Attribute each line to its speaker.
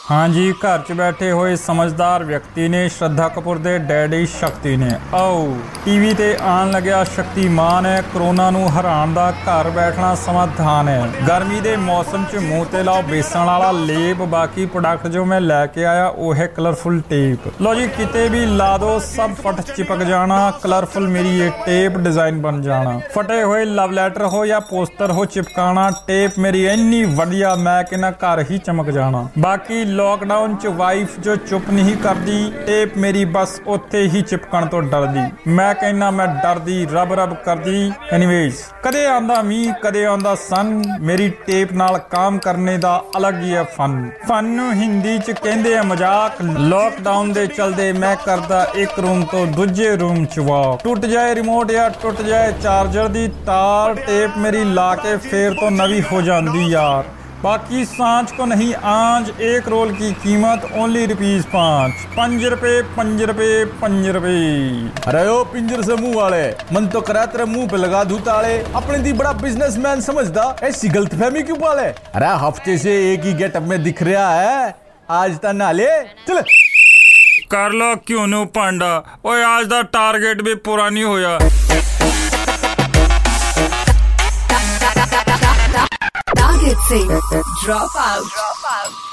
Speaker 1: ਹਾਂਜੀ, ਘਰ 'ਚ ਬੈਠੇ ਹੋਏ ਸਮਝਦਾਰ ਵਿਅਕਤੀ ਨੇ ਸ਼ਰਧਾ ਕਪੂਰ ਦੇ ਡੈਡੀ ਸ਼ਕਤੀ ਨੇ। ਆਓ, ਟੀਵੀ ਤੇ ਆਉਣ ਲੱਗਿਆ ਸ਼ਕਤੀਮਾਨ ਹੈ, ਕਰੋਨਾ ਨੂੰ ਹਰਾਉਣ ਦਾ ਘਰ ਬੈਠਣਾ ਸਮਾਧਾਨ ਹੈ। ਗਰਮੀ ਦੇ ਮੌਸਮ 'ਚ ਮੂੰਹ ਤੇ ਲਾਓ ਬੇਸਣ ਵਾਲਾ ਲੇਪ, ਬਾਕੀ ਪ੍ਰੋਡਕਟ ਜੋ ਮੈਂ ਲੈ ਕੇ ਆਇਆ, ਉਹ ਹੈ ਕਲਰਫੁਲ ਟੇਪ ਲੋ ਜੀ, ਕਿਤੇ ਵੀ ਲਾ ਦੋ, ਸਭ ਫਟ ਚਿਪਕ ਜਾਣਾ ਕਲਰਫੁਲ ਮੇਰੀ ਇਹ ਟੇਪ ਡਿਜ਼ਾਈਨ ਬਣ ਜਾਣਾ। ਫਟੇ ਹੋਏ ਲਵ ਲੈਟਰ ਹੋ ਜਾਂ ਪੋਸਟਰ ਹੋ ਚਿਪਕਾਣਾ ਟੇਪ ਮੇਰੀ ਇੰਨੀ ਵਧੀਆ, ਮੈਂ ਕਿਨਾ ਘਰ ਹੀ ਚਮਕ ਜਾਣਾ। ਬਾਕੀ ਲੋਕਡਾਊਨ ਚ ਵਾਈਫ ਜੋ ਚੁੱਪ ਨਹੀਂ ਕਰਦੀ ਟੇਪ ਮੇਰੀ ਬਸ ਉੱਥੇ ਹੀ ਚਿਪਕਣ ਤੋਂ ਡਰਦੀ। ਮੈਂ ਕਹਿੰਨਾ ਮੈਂ ਡਰਦੀ, ਰਬ ਰਬ ਕਰਦੀ। ਐਨੀਵੇਜ਼ ਕਦੇ ਆਂਦਾ ਮੀਂਹ, ਕਦੇ ਆਉਂਦਾ ਸਨ ਮੇਰੀ ਟੇਪ ਨਾਲ ਕੰਮ ਕਰਨੇ ਦਾ ਅਲੱਗ ਹੀ ਹੈ ਫਨ ਫਨ ਨੂੰ ਹਿੰਦੀ ਚ ਕਹਿੰਦੇ ਆ ਮਜ਼ਾਕ। ਲੋਕਡਾਊਨ ਦੇ ਚਲਦੇ ਮੈਂ ਕਰਦਾ ਇੱਕ ਰੂਮ ਤੋਂ ਦੂਜੇ ਰੂਮ ਚ ਵਾਕ ਟੁੱਟ ਜਾਏ ਰਿਮੋਟ ਜਾਂ ਟੁੱਟ ਜਾਏ ਚਾਰਜਰ ਦੀ ਤਾਰ ਟੇਪ ਮੇਰੀ ਲਾ ਕੇ ਫੇਰ ਤੋਂ ਨਵੀਂ ਹੋ ਜਾਂਦੀ ਯਾਰ बाकी सांच को नहीं, आज एक रोल की कीमत ओनली रुपीज़ पाँच। पंज रुपये पंज रुपये पंज रुपये
Speaker 2: अरे ओ पिंजर से मुँह वाले, मन तो करा तेरे मुँह पे लगा दू ताले। अपने दी बड़ा बिजनेसमैन समझदा, ऐसी गलतफहमी क्यों पाले? अरे हफ़्ते से एक ही गेटअप में दिख रहा है, आज ता नाले चल।
Speaker 1: कर लो क्यों नो पांडा और आज दा टारगेट भी पुरानी होया।
Speaker 3: Drop out. Drop out.